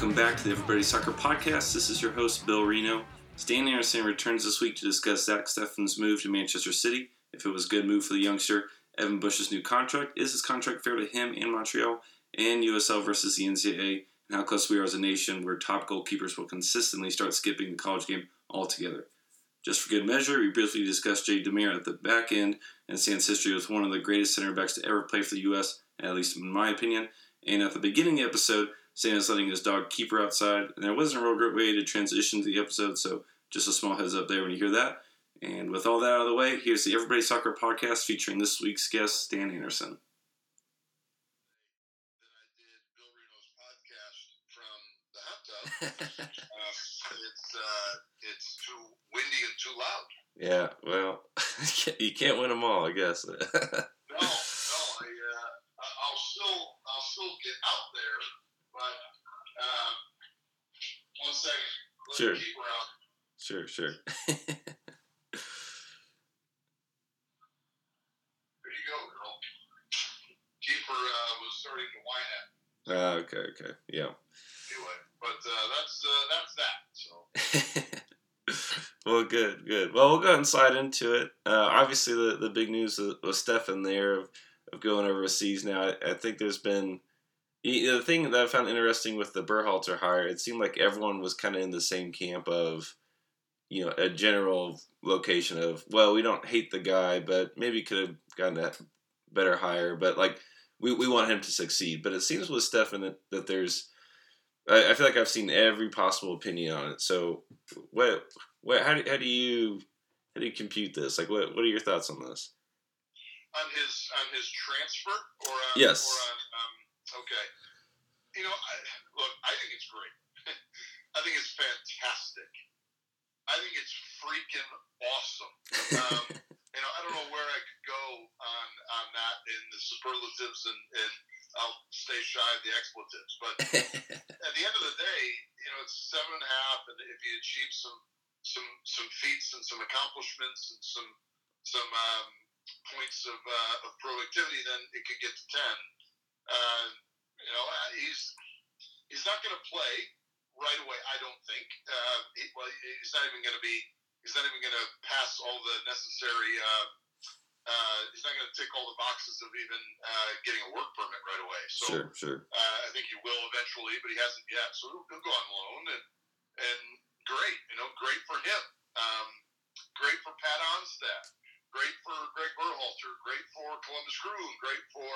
Welcome back to the Everybody Soccer Podcast. This is your host, Bill Reno. Stan Anderson returns this week to discuss Zach Steffen's move to Manchester City. If it was a good move for the youngster, Evan Bush's new contract, is his contract fair to him and Montreal, and USL versus the NCAA, and how close we are as a nation where top goalkeepers will consistently start skipping the college game altogether. Just for good measure, we briefly discussed Jay DeMerit at the back end and Stan's history with one of the greatest center backs to ever play for the U.S., at least in my opinion. And at the beginning of the episode, Stan is letting his dog keeper outside, and there wasn't a real great way to transition to the episode, so just a small heads up there when you hear that. And with all that out of the way, here's the Everybody Soccer podcast featuring this week's guest, Stan Anderson. um, it's uh, it's too windy and too loud. Yeah, well, you can't win them all, I guess. no, no, I, uh, I'll still I'll still get out there, but one second. Let Sure. Keep her out. Sure, sure. There you go, girl. Keeper uh, was starting to whine at me Uh, okay, okay, yeah. anyway, but uh, that's uh, that's that. So well, good, good. Well, we'll go ahead and slide into it. Uh, obviously, the, the big news was was Steffen there of, of going overseas. Now, I, I think there's been y- the thing that I found interesting with the Berhalter hire. It seemed like everyone was kind of in the same camp of, you know, a general location of, well, we don't hate the guy, but maybe could have gotten a better hire. But like, we, we want him to succeed. But it seems with Steffen that, that there's I, I feel like I've seen every possible opinion on it. So, what, what, how do, how do you, how do you compute this? Like, what, what are your thoughts on this? on his on his transfer or on, Yes. or on okay. You know, I, look, I think it's great. I think it's fantastic. I think it's freaking awesome. Um, you know, I don't know where I could go on on that in the superlatives, and, and I'll stay shy of the expletives. But at the end of the day, you know, it's seven and a half, and if you achieve some some some feats and some accomplishments and some some um, points of uh, of productivity, then it could get to ten. Uh, you know, he's he's not going to play right away. I don't think. Uh, he, well, he's not even going to be. He's not even going to pass all the necessary. Uh, uh, he's not going to tick all the boxes of even uh, getting a work permit right away. So sure, sure. uh, I think he will eventually, but he hasn't yet. So he'll, he'll go on loan, and and great, you know, great for him. Um, great for Pat Onstad. Great for Greg Berhalter. Great for Columbus Crew. Great for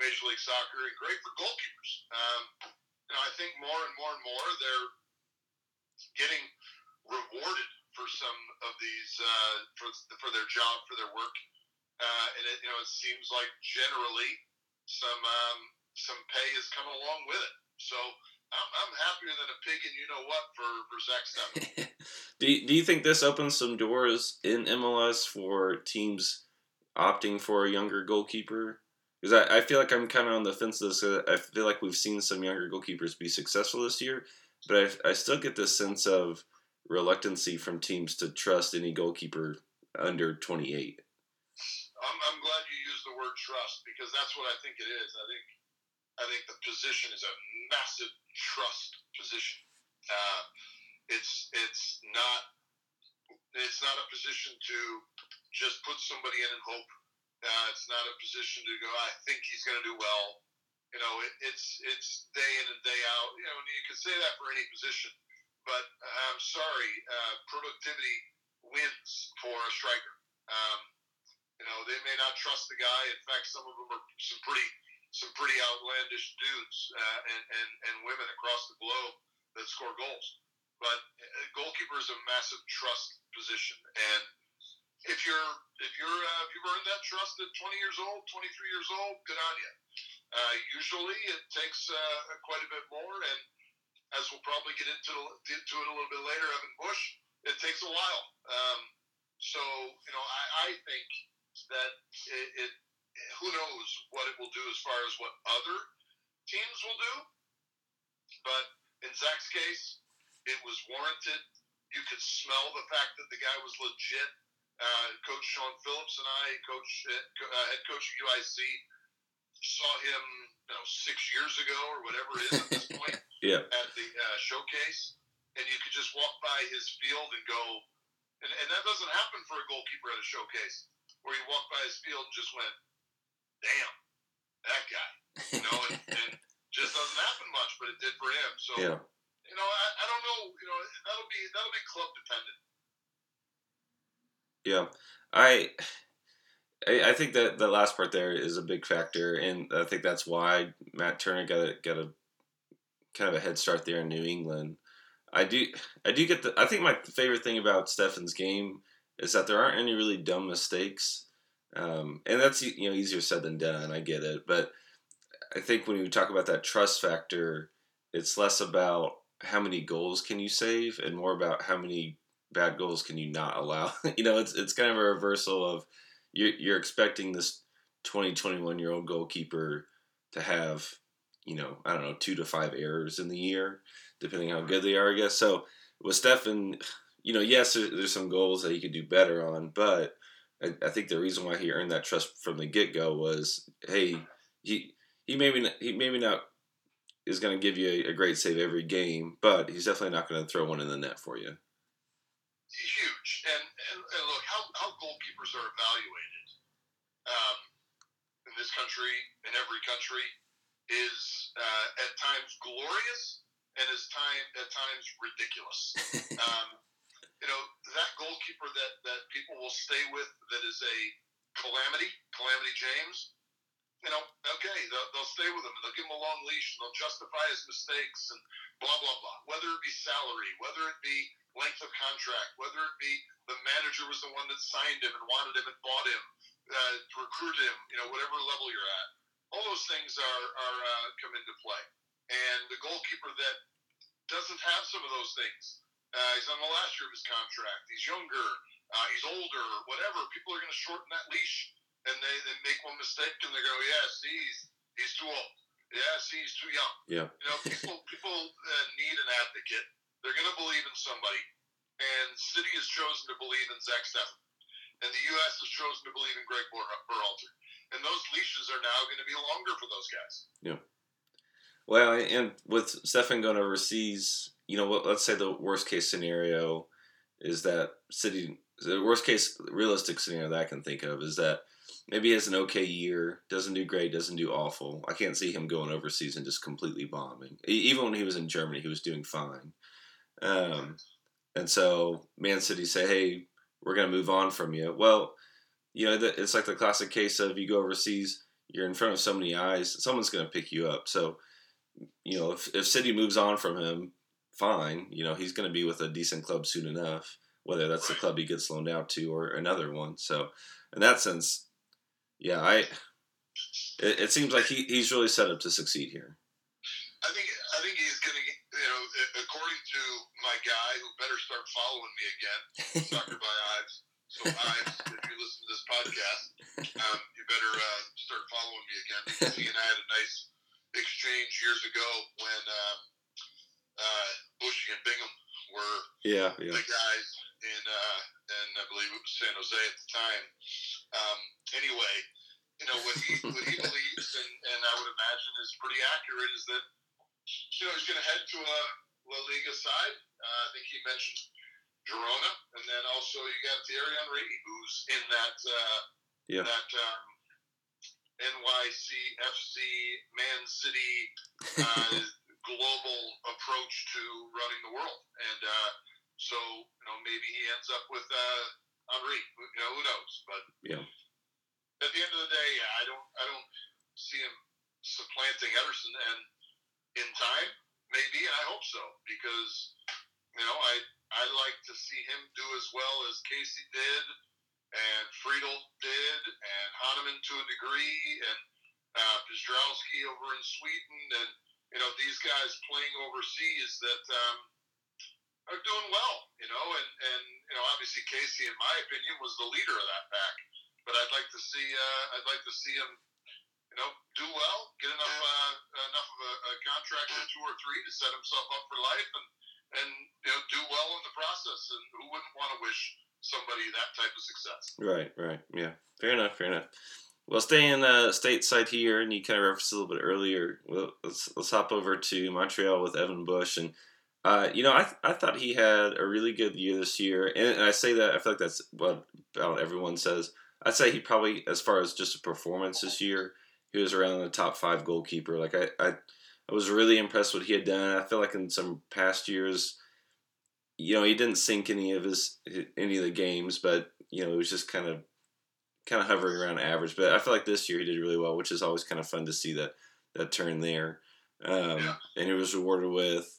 Major League Soccer. And great for goalkeepers. Um, you know, I think more and more and more they're getting rewarded for some of these uh, for for their job for their work. Uh, and it, you know, it seems like generally some um, some pay is coming along with it. So I'm, I'm happier than a pig and you know what for for Zach Steffen. do, you, do you think this opens some doors in MLS for teams opting for a younger goalkeeper? Because I, I feel like I'm kind of on the fence of this. I feel like we've seen some younger goalkeepers be successful this year, but I, I still get this sense of reluctancy from teams to trust any goalkeeper under 28. I'm, I'm glad you used the word trust because that's what I think it is. I think I think the position is a massive trust position. Uh, it's it's not it's not a position to just put somebody in and hope. Uh, it's not a position to go. I think he's going to do well. You know, it, it's it's day in and day out. You know, and you can say that for any position, but I'm sorry, uh, productivity wins for a striker. Um, you know, they may not trust the guy. In fact, some of them are some pretty some pretty outlandish dudes uh, and, and and women across the globe that score goals. But a goalkeeper is a massive trust position, and if you're if you're uh, if you've earned that trust at 20 years old, 23 years old, good on you. Uh, usually, it takes uh, quite a bit more, and as we'll probably get into into it a little bit later, Evan Bush, it takes a while. Um, so you know, I, I think that it, it who knows what it will do as far as what other teams will do, but in Zach's case, it was warranted. You could smell the fact that the guy was legit. Uh, coach Sean Phillips and I, coach uh, head coach of UIC, saw him you know six years ago or whatever it is at this point. yeah. at the uh, showcase, and you could just walk by his field and go, and, and that doesn't happen for a goalkeeper at a showcase, where you walk by his field and just went, damn, that guy, you know, and, and just doesn't happen much, but it did for him. So, Yeah. you know, I, I don't know, you know, that'll be that'll be club dependent. Yeah, I, I, think that the last part there is a big factor, and I think that's why Matt Turner got a got a kind of a head start there in New England. I do, I do get the. I think my favorite thing about Steffen's game is that there aren't any really dumb mistakes, um, and that's you know easier said than done. I get it, but I think when you talk about that trust factor, it's less about how many goals can you save and more about how many bad goals can you not allow? you know, it's it's kind of a reversal of you're you're expecting this 20, 21 year old goalkeeper to have, you know, I don't know, two to five errors in the year, depending how good they are, I guess. So with Steffen, you know, yes, there, there's some goals that he could do better on, but I, I think the reason why he earned that trust from the get go was, hey, he he maybe he maybe not is going to give you a, a great save every game, but he's definitely not going to throw one in the net for you huge. And, and, and look, how, how goalkeepers are evaluated um, in this country, in every country, is uh, at times glorious and is time at times ridiculous. um, you know, that goalkeeper that, that people will stay with that is a calamity, Calamity James, you know, okay, they'll, they'll stay with him and they'll give him a long leash and they'll justify his mistakes and blah, blah, blah. Whether it be salary, whether it be length of contract, whether it be the manager was the one that signed him and wanted him and bought him, uh, recruited him, you know, whatever level you're at. All those things are, are uh, come into play. And the goalkeeper that doesn't have some of those things, uh, he's on the last year of his contract, he's younger, uh, he's older, whatever, people are going to shorten that leash and they, they make one mistake and they go, yeah, see, he's, he's too old. Yeah, see, he's too young. Yeah. You know, people people uh, need an advocate. They're going to believe in somebody, and City has chosen to believe in Zach Steffen, and the U.S. has chosen to believe in Greg Berhalter, and those leashes are now going to be longer for those guys. Yeah. Well, and with Steffen going overseas, you know, let's say the worst case scenario is that City. The worst case realistic scenario that I can think of is that maybe he has an okay year, doesn't do great, doesn't do awful. I can't see him going overseas and just completely bombing. Even when he was in Germany, he was doing fine. Um, and so Man City say, "Hey, we're going to move on from you." Well, you know, it's like the classic case of you go overseas, you're in front of so many eyes, someone's going to pick you up. So, you know, if, if City moves on from him, fine. You know, he's going to be with a decent club soon enough, whether that's the club he gets loaned out to or another one. So, in that sense, yeah, I. It, it seems like he, he's really set up to succeed here. I think I think he's going to, you know, according to my guy, who better start following me again, Soccer by Ives. So Ives, if you listen to this podcast, um, you better uh, start following me again because he and I had a nice exchange years ago when um, uh, Bushy and Bingham were yeah, yeah. the guys in, uh, and I believe it was San Jose at the time. Um, anyway, you know what he what he believes, and, and I would imagine is pretty accurate, is that you know he's going to head to a La Liga side. Uh, I think he mentioned Girona, and then also you got Thierry Henry, who's in that uh, yeah. that um, NYCFC Man City uh, global approach to running the world, and uh, so you know maybe he ends up with uh, Henry. You know who knows, but yeah. At the end of the day, I don't I don't see him supplanting Ederson, and in time, maybe I hope so because you know I I like to see him do as well as Casey did, and Friedel did, and Hahnemann to a degree, and uh, Pietrowski over in Sweden, and you know these guys playing overseas that um, are doing well, you know, and and you know obviously Casey, in my opinion, was the leader of that pack, but I'd like to see uh, I'd like to see him, you know, do well, get enough uh, enough of a, a contract or two or three to set himself up for life, and and you know do well in the process, and who wouldn't want to wish somebody that type of success? Right, right, yeah, fair enough, fair enough. well, staying uh, stateside here, and you kind of referenced a little bit earlier. Well, let's let's hop over to Montreal with Evan Bush, and uh, you know, I I thought he had a really good year this year, and, and I say that I feel like that's what about everyone says. I'd say he probably, as far as just a performance this year, he was around the top five goalkeeper. Like I, I, I was really impressed what he had done. I feel like in some past years, you know, he didn't sink any of his any of the games, but you know, it was just kind of kind of hovering around average. But I feel like this year he did really well, which is always kind of fun to see that that turn there. Um, Yeah. And he was rewarded with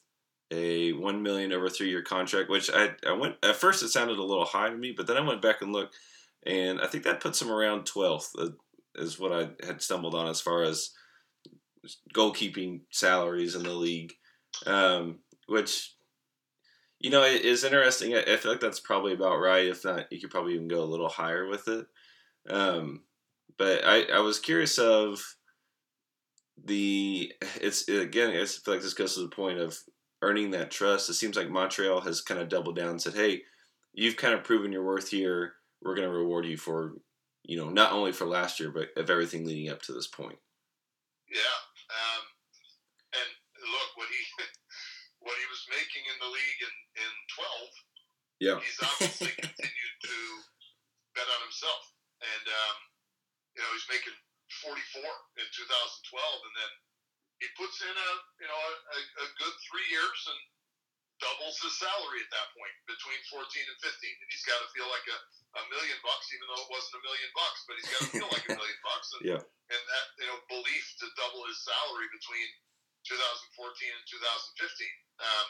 a one million over three year contract, which I I went at first it sounded a little high to me, but then I went back and looked, and I think that puts him around twelfth. Uh, is what I had stumbled on as far as goalkeeping salaries in the league, um, which you know is interesting. I, I feel like that's probably about right. If not, you could probably even go a little higher with it. Um, but I, I was curious of the it's again I feel like this goes to the point of earning that trust. It seems like Montreal has kind of doubled down and said, "Hey, you've kind of proven your worth here. We're going to reward you for you know not only for last year but of everything leading up to this point." Yeah. Um, and look what he what he was making in the league in, in twelve. Yeah. He's obviously continued to bet on himself, and um, you know he's making forty four in two thousand twelve, and then he puts in a you know a, a good three years and doubles his salary at that point between 14 and 15 and he's got to feel like a, a million bucks even though it wasn't a million bucks but he's got to feel like a million bucks and, Yeah. and that you know belief to double his salary between 2014 and 2015 um,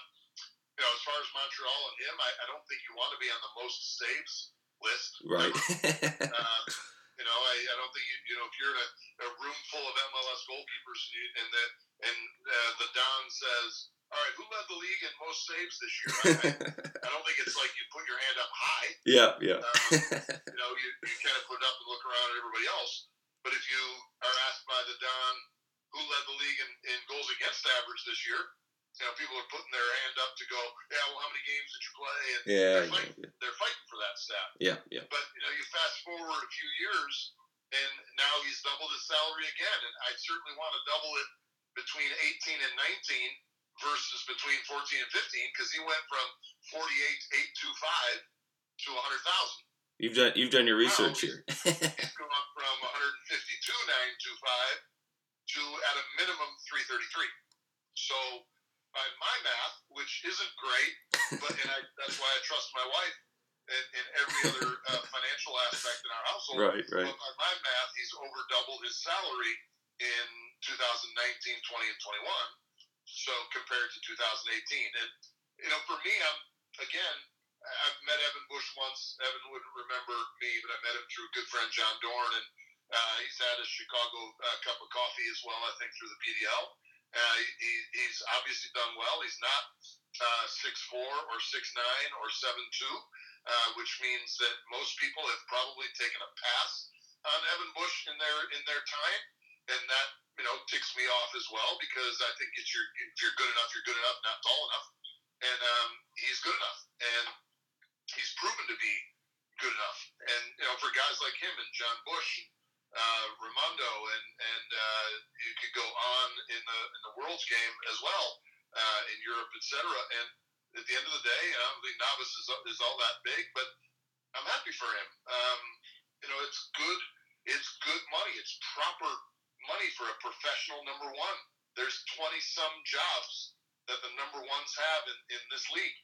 you know as far as Montreal and him I, I don't think you want to be on the most saves list Right. um, you know, I, I don't think you, you know if you're in a, a room full of MLS goalkeepers and, you, and the and uh, the Don says, "All right, who led the league in most saves this year?" I, I, don't think it's like you put your hand up high. yeah. Yeah. Um, you know, you, you kind of put it up and look around at everybody else. But if you are asked by the Don who led the league in, in goals against average this year, you know, people are putting their hand up to go, "Yeah, well, how many games did you play?" And yeah. they're, Yeah. fighting, they're fighting for that stat. Yeah. Yeah. But you know, you fast forward a few years, and now he's doubled his salary again. And I certainly want to double it between 18 and 19 versus between 14 and 15 because he went from 48 825 to 100,000. You've done you've done your research here. He's gone from 152 925 to at a minimum 333. So by my math, which isn't great, but and I, that's why I trust my wife in, in every other uh, financial aspect in our household. right. Right. But by my math, he's over doubled his salary in 2019, 20, and 21. So compared to 2018, and you know, for me, I'm again, I've met Evan Bush once. Evan wouldn't remember me, but I met him through good friend John Dorn, and uh, he's had a Chicago uh, cup of coffee as well. I think through the PDL. Uh, he, he's obviously done well. He's not uh, six four or six nine or seven two, uh, which means that most people have probably taken a pass on Evan Bush in their in their time, and that you know ticks me off as well because I think it's your if you're good enough, you're good enough, not tall enough, and um, he's good enough, and he's proven to be good enough, and you know for guys like him and Jon Busch. Uh, Ramondo and and uh, you could go on in the in the world's game as well uh, in Europe, etc. And at the end of the day, I don't think novice is, is all that big, but I'm happy for him. Um, you know, it's good. It's good money. It's proper money for a professional number one. There's 20 some jobs that the number ones have in, in this league,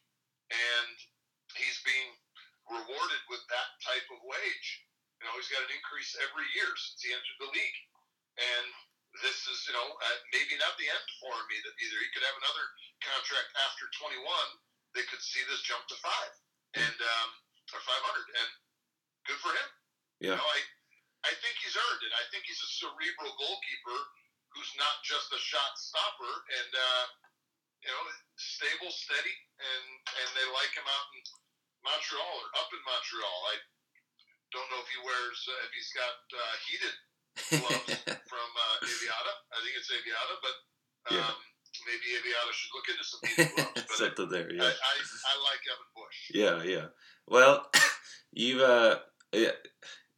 and he's being rewarded with that type of wage. You know, he's got an increase every year since he entered the league, and this is, you know, uh, maybe not the end for him either. Either he could have another contract after 21 that could see this jump to five and um, or 500, and good for him. Yeah. You know, I I think he's earned it. I think he's a cerebral goalkeeper who's not just a shot stopper, and uh, you know, stable, steady, and and they like him out in Montreal or up in Montreal. I don't know if he wears uh, if he's got uh, heated gloves from uh, Aviata. I think it's Aviata, but um, Yeah. maybe Aviata should look into some heated gloves. But Something there. Yeah. I, I like Evan Bush. Yeah, yeah. Well, you've uh, it,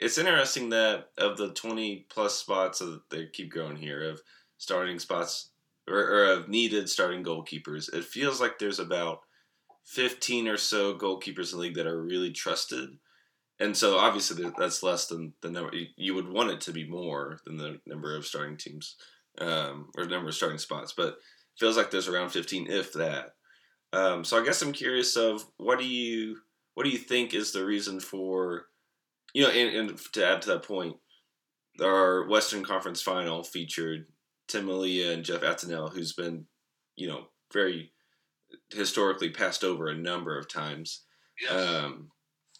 it's interesting that of the twenty plus spots that they keep growing here of starting spots or, or of needed starting goalkeepers, it feels like there's about fifteen or so goalkeepers in the league that are really trusted. And so obviously that's less than the number. You would want it to be more than the number of starting teams um, or number of starting spots, but feels like there's around 15, if that. Um, so I guess I'm curious of what do you what do you think is the reason for you know and, and to add to that point, our Western Conference Final featured Tim Melia and Jeff Attinella, who's been you know very historically passed over a number of times. Yes. Um,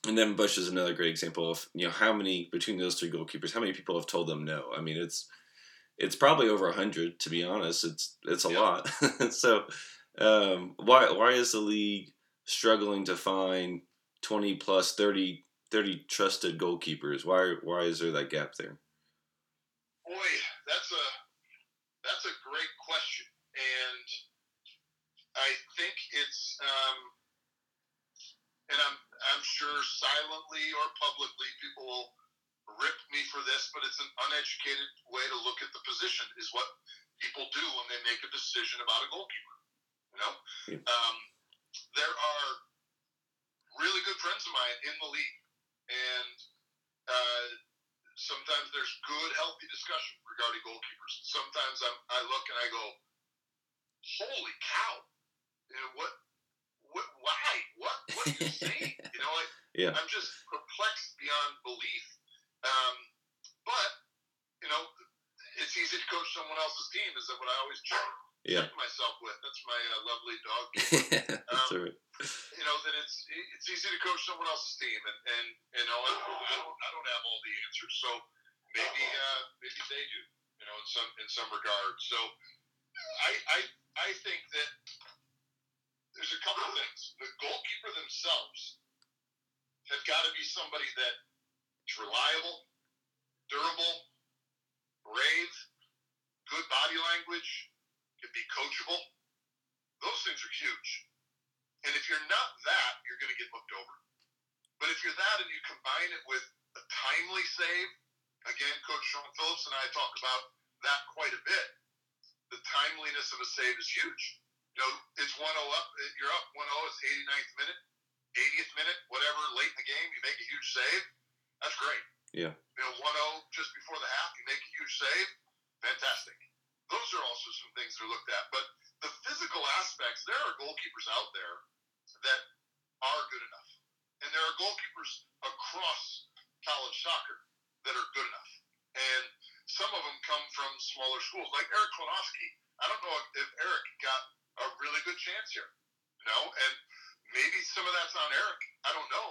and then Bush is another great example of you know how many between those three goalkeepers, how many people have told them no. I mean, it's it's probably over a hundred to be honest. It's it's a Yeah. lot. so um, why why is the league struggling to find twenty plus 30, 30 trusted goalkeepers? Why why is there that gap there? Boy, that's a that's a great question, and I think it's um, and I'm I'm sure silently or publicly people will rip me for this, but it's an uneducated way to look at the position. Is what people do when they make a decision about a goalkeeper. You know, Yeah. um, there are really good friends of mine in the league, and uh, sometimes there's good, healthy discussion regarding goalkeepers. Sometimes I'm, I look and I go, "Holy cow! You know, what? What? Why? What? What are you saying? you know, like Yeah. I'm just perplexed beyond belief. Um, but you know, it's easy to coach someone else's team. Is that what I always check, Yeah. check myself with? That's my uh, lovely dog. That's all right. You know that it's it's easy to coach someone else's team, and and you know I don't I don't, I don't have all the answers, so maybe uh, maybe they do, you know, in some in some regard. So I I I think that there's a couple of things. The goalkeeper themselves have got to be somebody that is reliable, durable, brave, good body language, can be coachable. Those things are huge. And if you're not that, you're going to get looked over. But if you're that and you combine it with a timely save, again, Coach Sean Phillips and I talk about that quite a bit. The timeliness of a save is huge. You know, it's 1 0 up, you're up 1 0, it's 89th minute, 80th minute, whatever, late in the game, you make a huge save. That's great. Yeah. You know, 1 0 just before the half, you make a huge save. Fantastic. Those are also some things that are looked at. But the physical aspects, there are goalkeepers out there that are good enough. And there are goalkeepers across college soccer that are good enough. And some of them come from smaller schools, like Eric Klonowski. I don't know if Eric got a really good chance here, you know, and maybe some of that's on Eric. I don't know,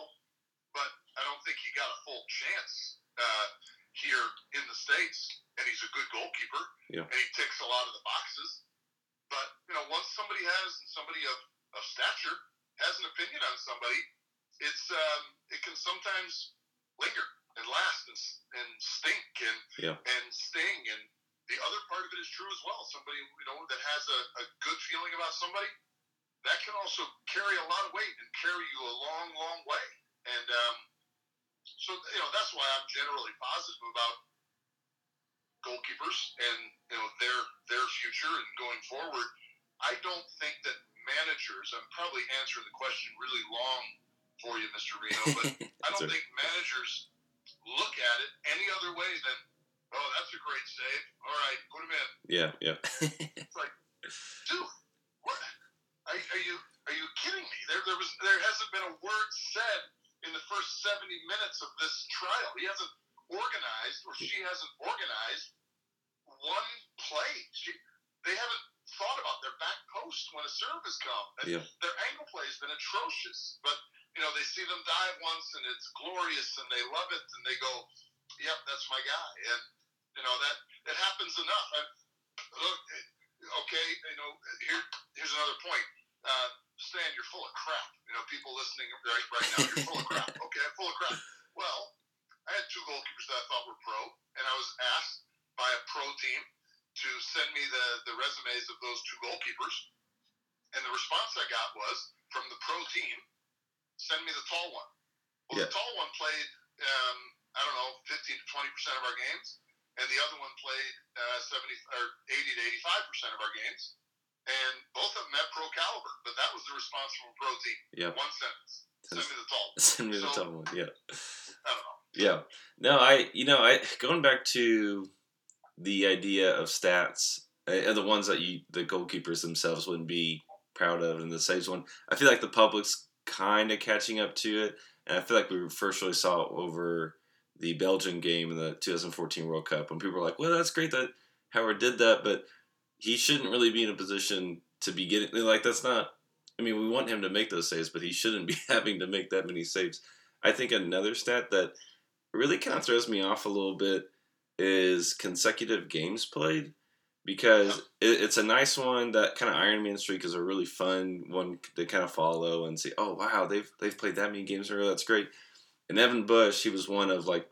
but I don't think he got a full chance uh, here in the States. And he's a good goalkeeper, Yeah. and he ticks a lot of the boxes. But, you know, once somebody has, somebody of, of stature has an opinion on somebody, it's um, it can sometimes linger and last and, and stink and Yeah. and sting. And the other part of it is true as well. Somebody you know that has a, a good feeling about somebody that can also carry a lot of weight and carry you a long, long way. And um, so you know that's why I'm generally positive about goalkeepers and you know their their future and going forward. I don't think that managers. I'm probably answering the question really long for you, Mr. Reno, but I don't right. think managers look at it any other way than, oh, that's a great save. All right, put him in. Yeah, yeah. It's like, dude, what? Are, are you are you kidding me? There there was there hasn't been a word said in the first 70 minutes of this trial. He hasn't organized or she hasn't organized one play. She, they haven't thought about their back post when a serve has come. And Yeah. Their angle play has been atrocious, but you know they see them dive once and it's glorious and they love it and they go, "Yep, that's my guy." And you know that it happens enough. I, look, okay, you know here here's another point. Uh, Stan, you're full of crap. You know, people listening right right now, you're full of crap. Okay, I'm full of crap. Well, I had two goalkeepers that I thought were pro, and I was asked by a pro team to send me the, the resumes of those two goalkeepers. And the response I got was from the pro team, send me the tall one. Well, Yeah. the tall one played, um, I don't know, 15 to 20 percent of our games, and the other one played uh, 70 or 80 to 85 percent of our games. And both of them met pro caliber, but that was the response from a pro team. Yeah. One sentence. Send me the tall. one. Send me the tall one. Yeah. I don't know. Yeah. No, I you know I going back to the idea of stats uh, the ones that you the goalkeepers themselves wouldn't be proud of, and the saves one. I feel like the public's kind of catching up to it, and I feel like we first really saw it over the Belgian game in the 2014 World Cup when people were like, "Well, that's great that Howard did that, but he shouldn't really be in a position to be getting like that's not." I mean, we want him to make those saves, but he shouldn't be having to make that many saves. I think another stat that really kind of throws me off a little bit is consecutive games played because it, it's a nice one. That kind of Iron Man streak is a really fun one to kind of follow and see. Oh wow, they've they've played that many games in a row. That's great. And Evan Bush, he was one of like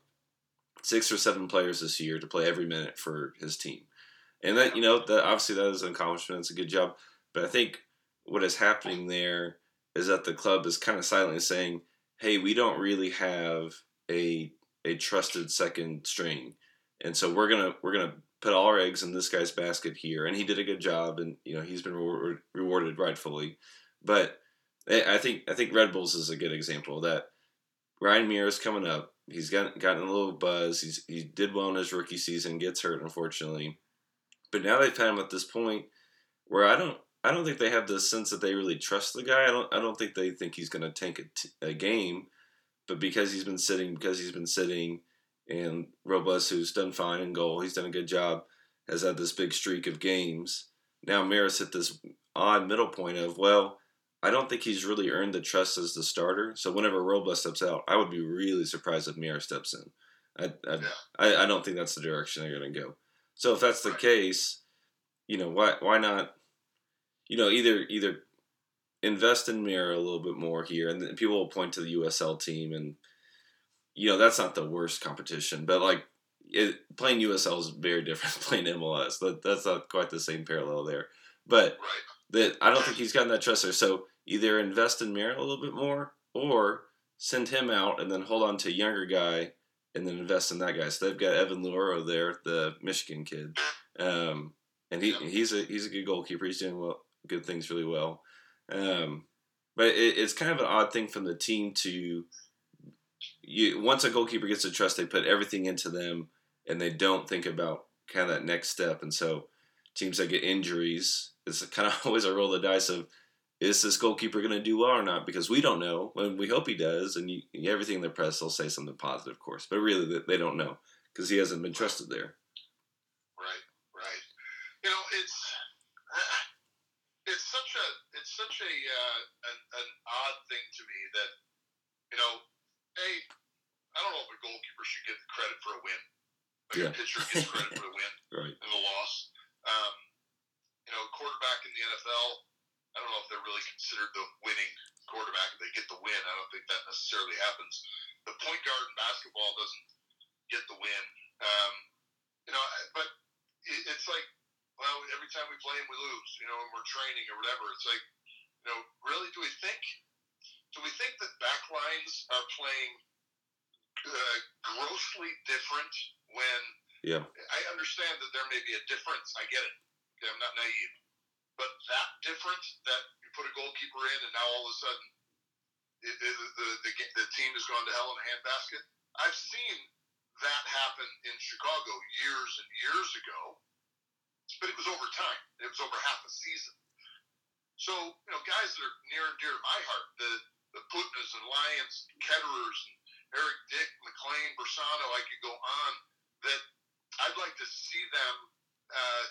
six or seven players this year to play every minute for his team, and that you know that obviously that is an accomplishment. It's a good job, but I think what is happening there is that the club is kind of silently saying, "Hey, we don't really have a a trusted second string." and so we're gonna we're gonna put all our eggs in this guy's basket here, and he did a good job, and you know he's been reward, rewarded rightfully. But I I think I think Red Bulls is a good example of that. Ryan Meara is coming up. He's got gotten a little buzz. He's he did well in his rookie season. Gets hurt unfortunately, but now they've had him at this point where I don't I don't think they have the sense that they really trust the guy. I don't I don't think they think he's going to tank a, t- a game, but because he's been sitting because he's been sitting and Robles, who's done fine in goal, he's done a good job, has had this big streak of games. Now Meara hit this odd middle point of, well, I don't think he's really earned the trust as the starter. So whenever Robles steps out, I would be really surprised if Meara steps in. I, I, Yeah. I, I don't think that's the direction they're going to go. So if that's the case, you know, why why not, you know, either either invest in Meara a little bit more here, and people will point to the USL team and you know that's not the worst competition, but like it, playing USL is very different than playing MLS. That that's not quite the same parallel there. But that I don't think he's gotten that trust there. So either invest in Meara a little bit more, or send him out and then hold on to a younger guy and then invest in that guy. So they've got Evan Louro there, the Michigan kid, um, and he he's a he's a good goalkeeper. He's doing well, good things really well. Um, but it, it's kind of an odd thing from the team to you once a goalkeeper gets the trust, they put everything into them, and they don't think about kind of that next step. And so teams that get injuries, it's kind of always a roll of the dice of is this goalkeeper going to do well or not? Because we don't know. And we hope he does. And you, everything in the press will say something positive, of course, but really they- they don't know because he hasn't been trusted there. Right, right. You know, it's it's such a it's such a uh, an, an odd thing to me that you know, hey, I don't know if a goalkeeper should get the credit for a win. Like Yeah. a pitcher gets credit for the win Right. and the loss. Um, you know, quarterback in the NFL, I don't know if they're really considered the winning quarterback if they get the win. I don't think that necessarily happens. The point guard in basketball doesn't get the win. Um, you know, but it, it's like, well, every time we play them, we lose. You know, and we're training or whatever. It's like, you know, really, do we think? Do we think that back lines are playing uh, grossly different when Yeah. I understand that there may be a difference. I get it. Okay, I'm not naive. But that difference that you put a goalkeeper in and now all of a sudden it, it, the, the, the, the team has gone to hell in a handbasket. I've seen that happen in Chicago years and years ago, but it was over time. It was over half a season. So, you know, guys that are near and dear to my heart, the, the Putnas and Lions, Ketterers, and Eric Dick, McLean, Bersano, I could go on, that I'd like to see them uh,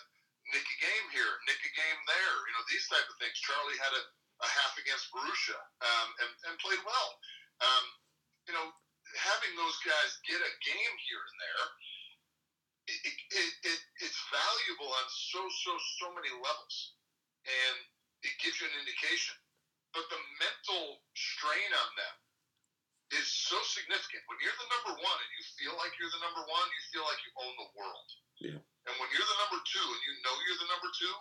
nick a game here, nick a game there. You know, these type of things. Charlie had a, a half against Borussia um, and, and played well. Um, you know, having those guys get a game here and there, it, it, it, it's valuable on so, so, so many levels. And it gives you an indication. But the mental strain on them is so significant. When you're the number one and you feel like you're the number one, you feel like you own the world. Yeah. And when you're the number two and you know you're the number two,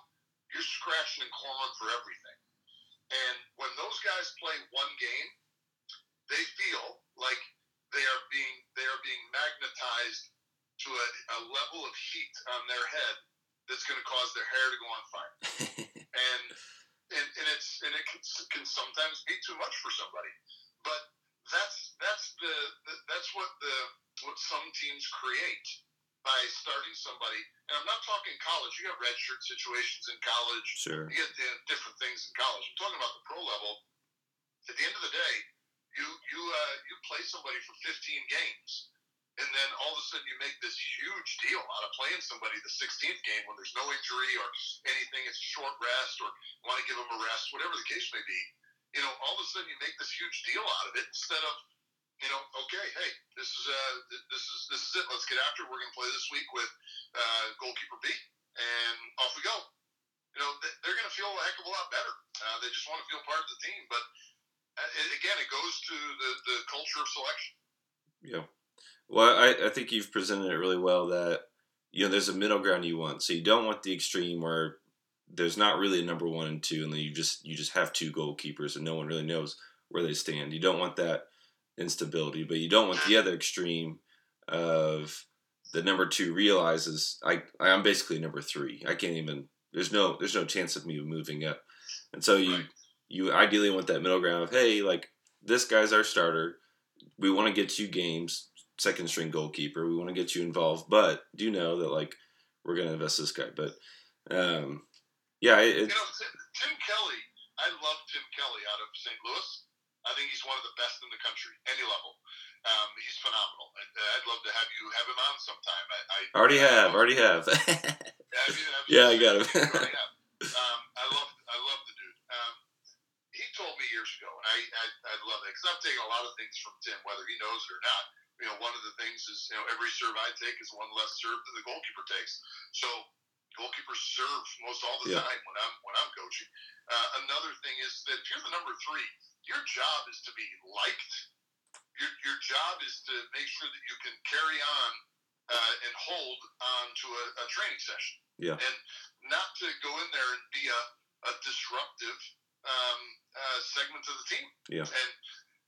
you're scratching and clawing for everything. And when those guys play one game, they feel like they are being they are being magnetized to a, a level of heat on their head that's going to cause their hair to go on fire. and, and and it's and it can, can sometimes be too much for somebody. But that's that's the, the that's what the what some teams create by starting somebody. And I'm not talking college. You got redshirt situations in college. Sure. You get different things in college. I'm talking about the pro level. At the end of the day, you you uh, you play somebody for 15 games, and then all of a sudden you make this huge deal out of playing somebody the 16th game when there's no injury or anything. It's short rest or want to give them a rest, whatever the case may be. You know, all of a sudden you make this huge deal out of it instead of you know, okay, hey, this is uh, this is this is it. Let's get after it. We're going to play this week with uh, goalkeeper B, and off we go. You know, they're going to feel a heck of a lot better. Uh, they just want to feel part of the team. But uh, again, it goes to the the culture of selection. Yeah. Well, I, I think you've presented it really well. That you know, there's a middle ground you want. So you don't want the extreme where there's not really a number one and two, and then you just you just have two goalkeepers, and no one really knows where they stand. You don't want that instability, but you don't want the other extreme of the number two realizes I I'm basically number three. I can't even there's no there's no chance of me moving up. And so you you ideally want that middle ground of hey, like this guy's our starter. We want to get you games, second string goalkeeper. We want to get you involved, but do you know that like we're gonna invest this guy. But um, yeah, it, you know Tim Kelly. I love Tim Kelly out of St. Louis. I think he's one of the best in the country, any level. Um, he's phenomenal, and uh, I'd love to have you have him on sometime. I, I already have, already have. have you, have yeah, I got him. um, I love, I love the dude. Um, he told me years ago, and I, I, I love it because I'm taking a lot of things from Tim, whether he knows it or not. You know, one of the things is, you know, every serve I take is one less serve that the goalkeeper takes. So goalkeepers serve most all the yeah. time when I'm when I'm coaching. Uh, another thing is that if you're the number three, your job is to be liked. Your, your job is to make sure that you can carry on uh, and hold on to a, a, training session. Yeah. And not to go in there and be a, a disruptive um, uh, segment of the team. Yeah. And,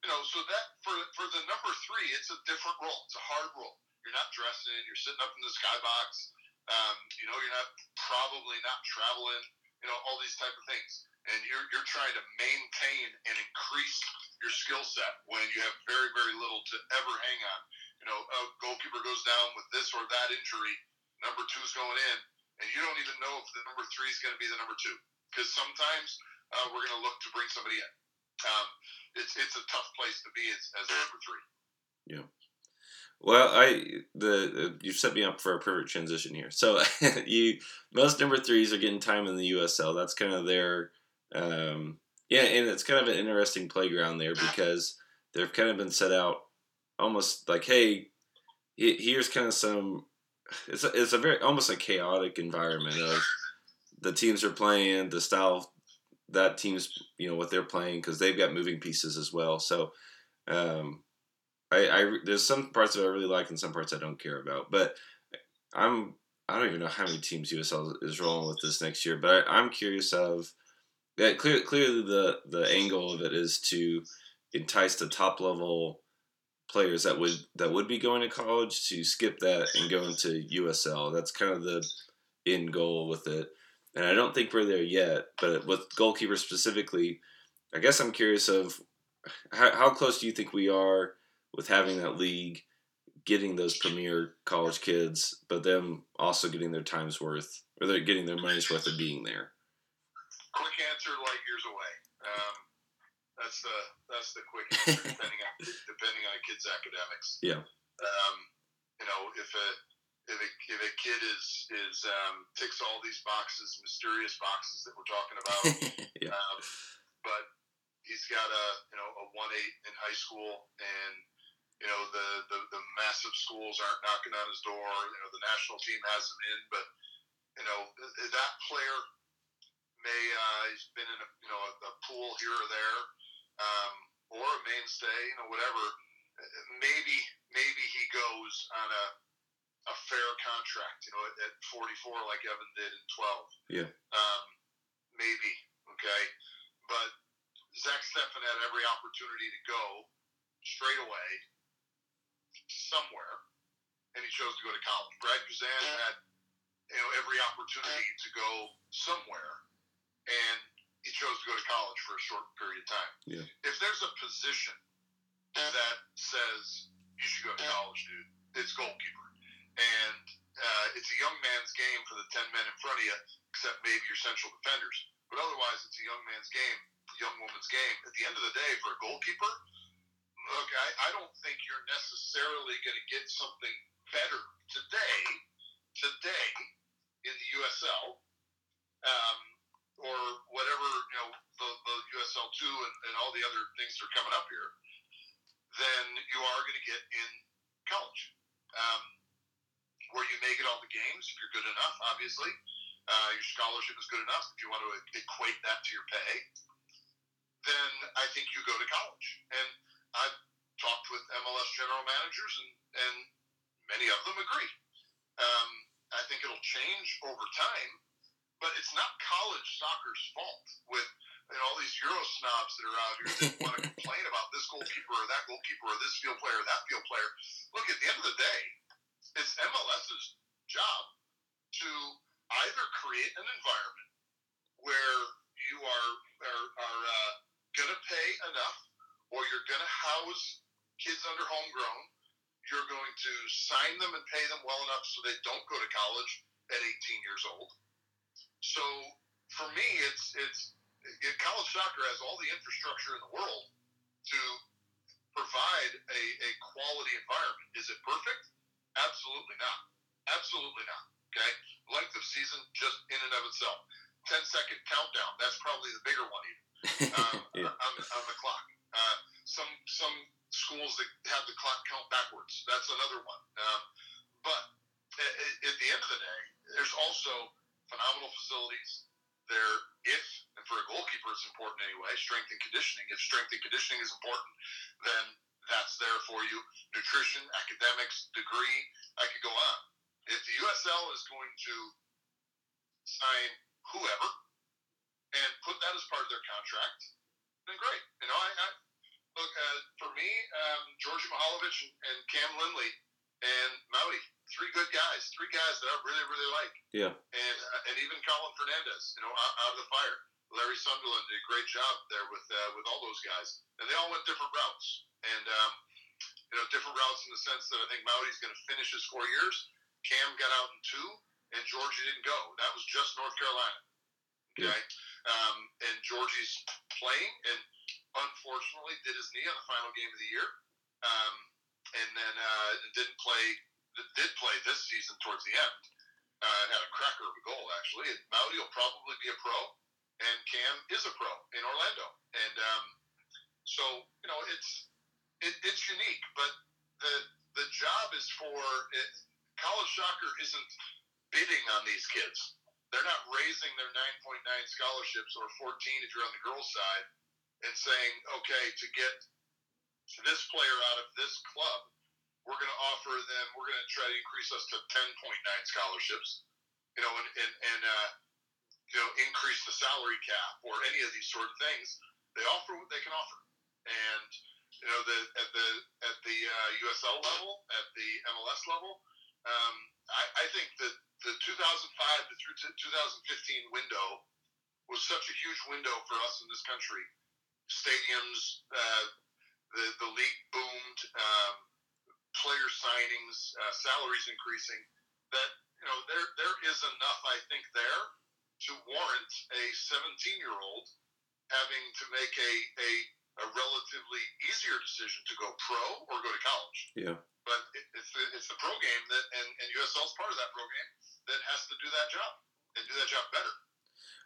you know, so that for, for the number three, it's a different role. It's a hard role. You're not dressing, you're sitting up in the skybox. Um, you know, you're not probably not traveling, you know, all these type of things and you're, you're trying to maintain and increase your skill set when you have very, very little to ever hang on. You know, a goalkeeper goes down with this or that injury, number two's going in, and you don't even know if the number three is going to be the number two. Because sometimes uh, we're going to look to bring somebody in. Um, it's, it's a tough place to be as, as a number three. Yeah. Well, I the you set me up for a perfect transition here. So you most number threes are getting time in the USL. That's kind of their um, yeah, and it's kind of an interesting playground there because they've kind of been set out almost like, hey, here's kind of some. It's a, it's a very almost a chaotic environment of the teams are playing the style that team's you know what they're playing because they've got moving pieces as well. So um, I, I there's some parts that I really like and some parts I don't care about. But I'm I don't even know how many teams USL is rolling with this next year. But I, I'm curious of yeah, clear, clearly the the angle of it is to entice the top level players that would that would be going to college to skip that and go into USL. That's kind of the end goal with it. And I don't think we're there yet, but with goalkeepers specifically, I guess I'm curious of how, how close do you think we are with having that league, getting those premier college kids, but them also getting their time's worth, or they're getting their money's worth of being there quick answer, light years away. Um, that's the that's the quick answer, depending on depending on kid's academics. Yeah. Um, you know, if a if a, if a kid is is um, ticks all these boxes, mysterious boxes that we're talking about, yeah. um, but he's got a you know a one eight in high school, and you know the, the the massive schools aren't knocking on his door. You know the national team has him in, but you know that player may uh, he's been in a you know a, a pool here or there, um, or a mainstay, you know whatever. Maybe maybe he goes on a a fair contract, you know, at, at 44 like Evan did in 12. Yeah. Um, maybe okay, but Zach Steffen had every opportunity to go straight away somewhere, and he chose to go to college. Brad Guzan had you know every opportunity to go somewhere, and he chose to go to college for a short period of time. Yeah. If there's a position that says you should go to college, dude, it's goalkeeper, and uh, it's a young man's game for the ten men in front of you, except maybe your central defenders. But otherwise, it's a young man's game, young woman's game. At the end of the day, for a goalkeeper, look, I, I don't think you're necessarily going to get something better today, today in the USL, um, or whatever you know the, the USL two and, and all the other things that are coming up here, than you are going to get in college, um, where you may get all the games if you're good enough. Obviously, uh, your scholarship is good enough. If you want to equate that to your pay, then I think you go to college. And I've talked with MLS general managers, and, and many of them agree. Um, I think it'll change over time, but it's not college soccer's fault with you know, all these Euro snobs that are out here that want to complain about this goalkeeper or that goalkeeper or this field player or that field player. Look, at the end of the day, it's MLS's job to either create an environment where you are are, are uh, going to pay enough, or you're going to house kids under homegrown. You're going to sign them and pay them well enough so they don't go to college at 18 years old. So for me, it's it's it, college soccer has all the infrastructure in the world to provide a, a quality environment. Is it perfect? Absolutely not. Absolutely not. Okay, length of season just in and of itself. 10 second countdown. That's probably the bigger one even um, yeah. on, on, the clock. Uh, some some schools that have the clock count backwards. That's another one. Um, but at, at, the end of the day, there's also phenomenal facilities. There, if and for a goalkeeper, it's important anyway. Strength and conditioning. If strength and conditioning is important, then that's there for you. Nutrition, academics, degree. I could go on. If the USL is going to sign whoever and put that as part of their contract, then great. You know, I, I look uh, for me, um, Djordje Mihailovic and, and Cam Lindley and Mauri, three good guys, three guys that I really, really like. Yeah. And uh, and even Colin Fernandez, you know, out, out, of the fire. Larry Sunderland did a great job there with uh, with all those guys, and they all went different routes. And um, you know, different routes in the sense that I think Mauri's going to finish his four years. Cam got out in two, and Djordje didn't go. That was just North Carolina. Okay. Yeah. Um, and Djordje's playing, and unfortunately did his knee on the final game of the year, um, and then uh, didn't play. Did play this season towards the end. Uh, had a cracker of a goal actually. And Mauri will probably be a pro, and Cam is a pro in Orlando. And um, so you know it's it, it's unique, but the the job is for it, college soccer isn't bidding on these kids. They're not raising their 9.9 scholarships or 14 if you're on the girls' side and saying, okay, to get this player out of this club, we're going to offer them, we're going to try to increase us to 10.9 scholarships, you know, and, and, and uh, you know, increase the salary cap or any of these sort of things. They offer what they can offer. And, you know, the, at the, at the uh, USL level, at the MLS level, um, I, I think that the 2005 to through 2015 window was such a huge window for us in this country. Stadiums, uh, the the league boomed, um, player signings, uh, salaries increasing. That you know there there is enough I think there to warrant a 17 year old having to make a, a a relatively easier decision to go pro or go to college. Yeah. But it, it's the, it's the pro game that and, and USL's part of that pro game that has to do that job and do that job better.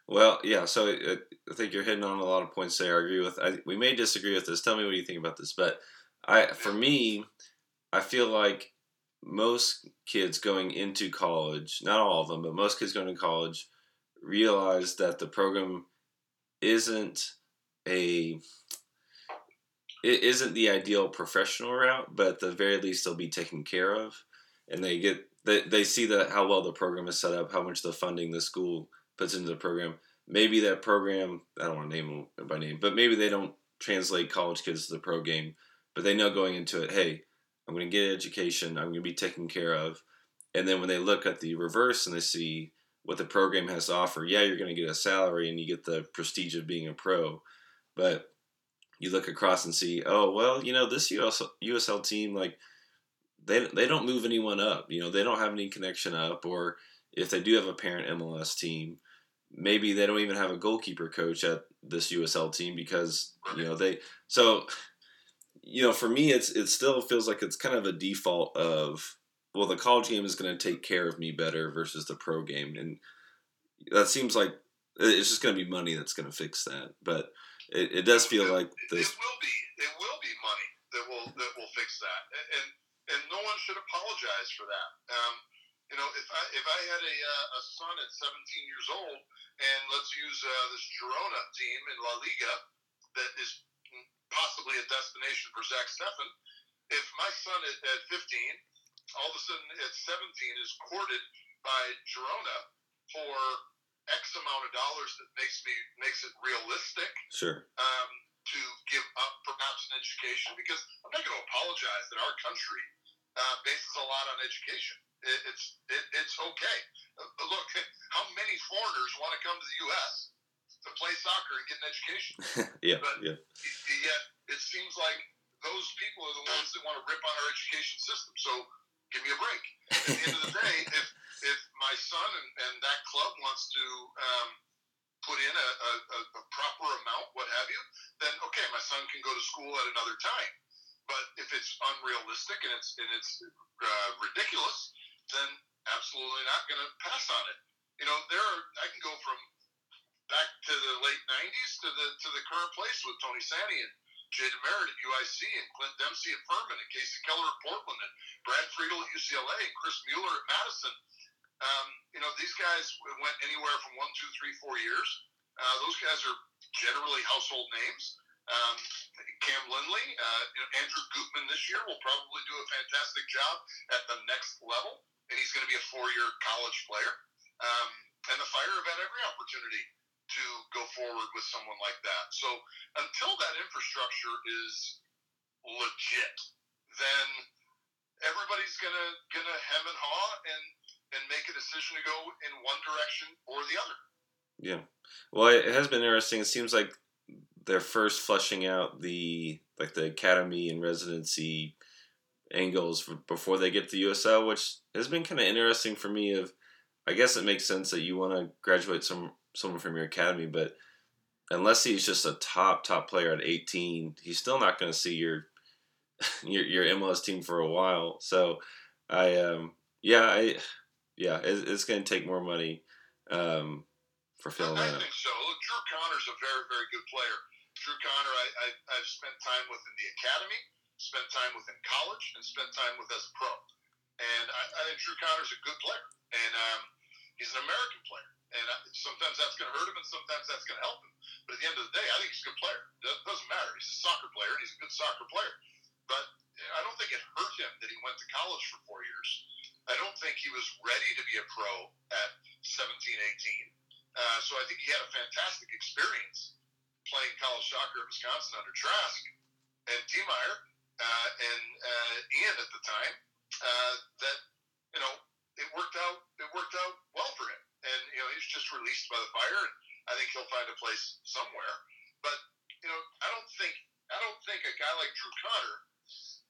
Well, yeah. So uh, I think you're hitting on a lot of points there. I agree with. I, we may disagree with this. Tell me what you think about this. But I, for me, I feel like most kids going into college, not all of them, but most kids going to college, realize that the program isn't a it isn't the ideal professional route, but at the very least they'll be taken care of, and they get they, they see that how well the program is set up, how much the funding the school puts into the program. Maybe that program, I don't want to name them by name, but maybe they don't translate college kids to the pro game, but they know going into it, hey, I'm going to get an education. I'm going to be taken care of. And then when they look at the reverse and they see what the program has to offer, yeah, you're going to get a salary and you get the prestige of being a pro. But you look across and see, oh, well, you know, this USL, USL team, like, they, they don't move anyone up. You know, they don't have any connection up. Or if they do have a parent MLS team, maybe they don't even have a goalkeeper coach at this USL team because, you know, they. So you know, for me, it's it still feels like it's kind of a default of well, the college game is going to take care of me better versus the pro game, and that seems like it's just going to be money that's going to fix that. But it, it does feel like this. It will be. It will be money that will that will fix that, and and no one should apologize for that. Um, you know, if I if I had a uh, a son at 17 years old, and let's use uh, this Girona team in La Liga that is possibly a destination for Zach Steffen. If my son at, at 15, all of a sudden at 17 is courted by Girona for X amount of dollars that makes me makes it realistic. Sure. Um, to give up perhaps an education because I'm not going to apologize that our country uh, bases a lot on education. It, it's it, it's okay. Uh, look, how many foreigners want to come to the U.S to play soccer and get an education. yeah, but yeah. Yet it seems like those people are the ones that want to rip on our education system. So give me a break. At the end of the day, if if my son and, and that club wants to um, put in a, a, a proper amount, what have you, then okay, my son can go to school at another time. But if it's unrealistic and it's and it's uh, ridiculous, then absolutely not going to pass on it. You know, there are, I can go from back to the late '90s to the to the current place with Tony Sanneh and Jay DeMerit at UIC and Clint Dempsey at Furman and Kasey Keller at Portland and Brad Friedel at UCLA and Chris Mueller at Madison. Um, you know, these guys went anywhere from one, two, three, four years. Uh, those guys are generally household names. Um, Cam Lindley, uh, you know, Andrew Gutman this year will probably do a fantastic job at the next level, and he's going to be a four-year college player. Um, and the Fire have had every opportunity to go forward with someone like that. So until that infrastructure is legit, then everybody's gonna gonna hem and haw and and make a decision to go in one direction or the other. Yeah. Well, it has been interesting. It seems like they're first fleshing out the like the academy and residency angles before they get to USL, which has been kind of interesting for me. Of I guess it makes sense that you want to graduate some someone from your academy, but unless he's just a top top player at 18, he's still not going to see your your your MLS team for a while. So I um yeah I yeah it, it's going to take more money um, for filling I, I think so. Look, Drew Conner's a very very good player. Drew Conner, I, I I've spent time with in the academy, spent time with in college, and spent time with as a pro. And I, I think Drew Conner's a good player, and um, he's an American player. And sometimes that's going to hurt him, and sometimes that's going to help him. But at the end of the day, I think he's a good player. It doesn't matter. He's a soccer player, and he's a good soccer player. But I don't think it hurt him that he went to college for four years. I don't think he was ready to be a pro at 17, 18. Uh, so I think he had a fantastic experience playing college soccer at Wisconsin under Trask and Diemeyer uh, and uh, Ian at the time. Uh, that you know, it worked out. It worked out well for him and you know he's just released by the fire, and I think he'll find a place somewhere. But you know, I don't think I don't think a guy like Drew Conner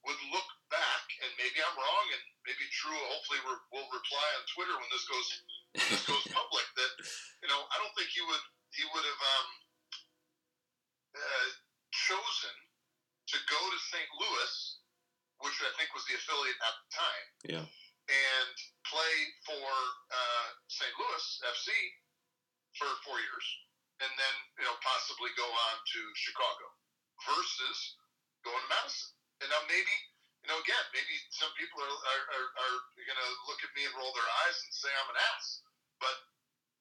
would look back, and maybe I'm wrong, and maybe Drew hopefully re- will reply on Twitter when this goes when this goes public that you know I don't think he would he would have um, uh, chosen to go to St. Louis, which I think was the affiliate at the time. Yeah and play for uh, St. Louis FC for four years, and then you know possibly go on to Chicago versus going to Madison. And now maybe you know again maybe some people are are, are, are going to look at me and roll their eyes and say I'm an ass, but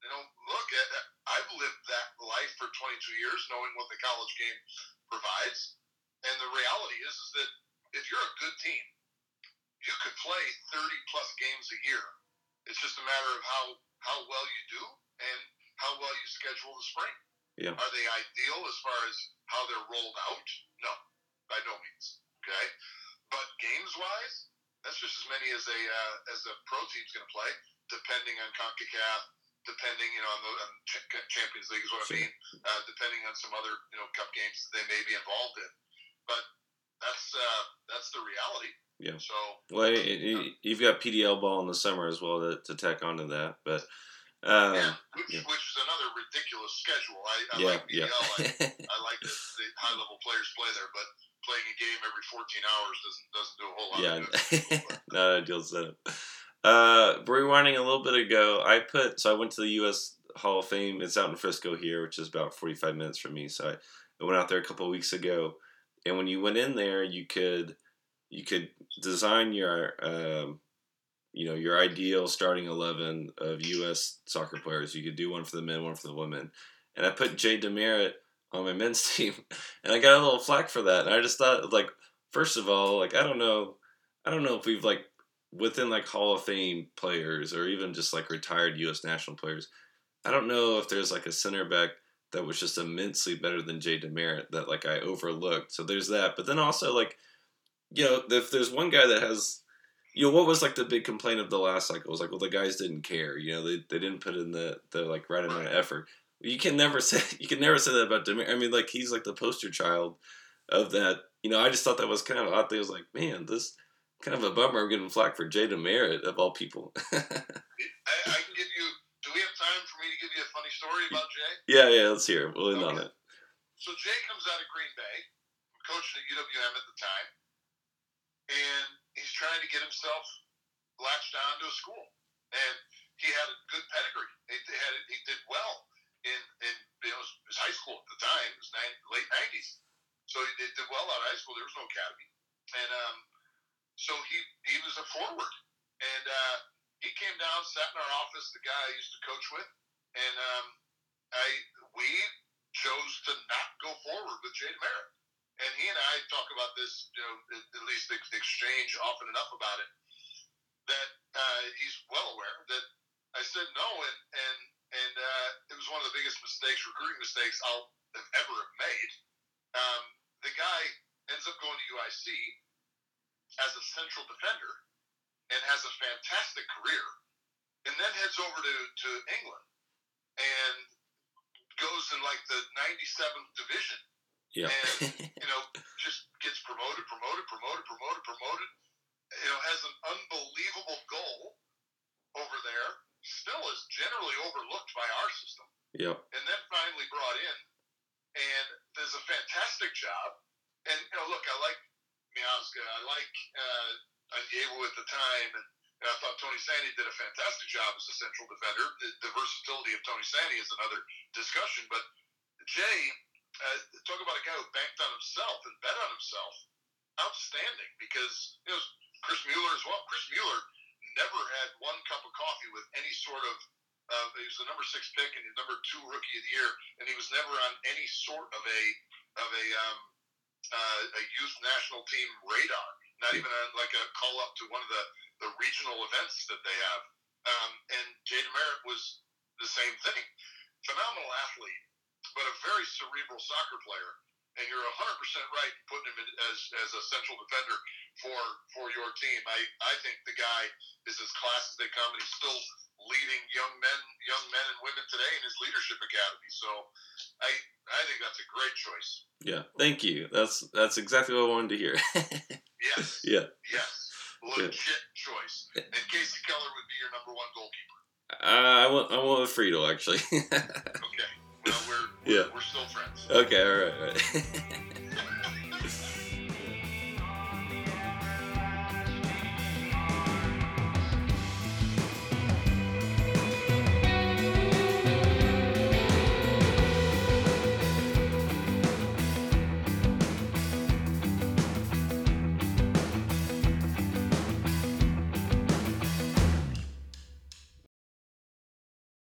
you know look at I've lived that life for 22 years, knowing what the college game provides, and the reality is is that if you're a good team you could play 30 plus games a year. It's just a matter of how, how well you do and how well you schedule the spring. Yeah. Are they ideal as far as how they're rolled out? No, by no means. Okay. but games wise, that's just as many as a uh, as a pro team's going to play, depending on Concacaf, depending you know on the on Champions League is what sure. I mean, uh, depending on some other you know cup games they may be involved in. But that's uh, that's the reality. Yeah. So well, it, it, you've got PDL ball in the summer as well to, to tack onto that, but. Uh, yeah, which, yeah. which is another ridiculous schedule. I, I yeah, like PDL. Yeah. I, I like that the high level players play there, but playing a game every 14 hours doesn't doesn't do a whole lot. Yeah, not ideal setup. Uh, rewinding a little bit ago, I put so I went to the U.S. Hall of Fame. It's out in Frisco here, which is about 45 minutes from me. So I, went out there a couple of weeks ago, and when you went in there, you could you could design your um, you know your ideal starting 11 of U.S. soccer players. You could do one for the men, one for the women, and I put Jay DeMerit on my men's team, and I got a little flack for that. And I just thought, like, first of all, like I don't know, I don't know if we've like within like Hall of Fame players or even just like retired U.S. national players. I don't know if there's like a center back that was just immensely better than Jay DeMerit that like I overlooked. So there's that. But then also like, you know, if there's one guy that has, you know, what was like the big complaint of the last cycle was like, well, the guys didn't care. You know, they, they didn't put in the the like right amount of effort. You can never say you can never say that about DeMerit. I mean, like he's like the poster child of that. You know, I just thought that was kind of odd. They was like, man, this kind of a bummer. I'm getting flack for Jay DeMerit of all people. I, I can give you Do we have time for me to give you a funny story about Jay? Yeah, yeah, let's hear it. We'll end okay. on it. So Jay comes out of Green Bay, coaching at UWM at the time, and he's trying to get himself latched on to a school. And he had a good pedigree. He, had, he did well in, in you know, his high school at the time. It was nine, late 90s. So he did, did well out of high school. There was no academy. And um, so he, he was a forward. And uh, he came down, sat in our office, the guy I used to coach with, and um, I we chose to not go forward with Jay DeMerit. And he and I talk about this, you know, at least exchange often enough about it, that uh, he's well aware that I said no, and and and uh, it was one of the biggest mistakes, recruiting mistakes I'll have ever have made. Um, the guy ends up going to UIC as a central defender and has a fantastic career, and then heads over to, to England and goes in like the 97th division. Yeah. and, you know, just gets promoted, promoted, promoted, promoted, promoted. You know, has an unbelievable goal over there. Still is generally overlooked by our system. Yep. And then finally brought in and does a fantastic job. And, you know, look, I like Miazga. I like uh, Onyewu at the time, and, and I thought Tony Sanneh did a fantastic job as a central defender. The, the versatility of Tony Sanneh is another discussion, but Jay, uh, talk about a guy who banked on himself and bet on himself. Outstanding, because you know Chris Mueller as well. Chris Mueller never had one cup of coffee with any sort of. Uh, he was the number six pick and the number two rookie of the year, and he was never on any sort of a of a um, uh, a youth national team radar not even on like a call up to one of the, the regional events that they have. Um, and Jay DeMerit was the same thing. Phenomenal athlete, but a very cerebral soccer player. And you're 100% right in putting him in as, as a central defender for for your team. I, I think the guy is as class as they come, and he's still leading young men young men and women today in his leadership academy. So I I think that's a great choice. Yeah, thank you. That's that's exactly what I wanted to hear. yes. Yeah. Yes. Legit yeah. choice. And Kasey Keller would be your number one goalkeeper. Uh, I want I want Friedel actually. okay. We're, we're, yeah. we're still friends. Okay. All right. All right.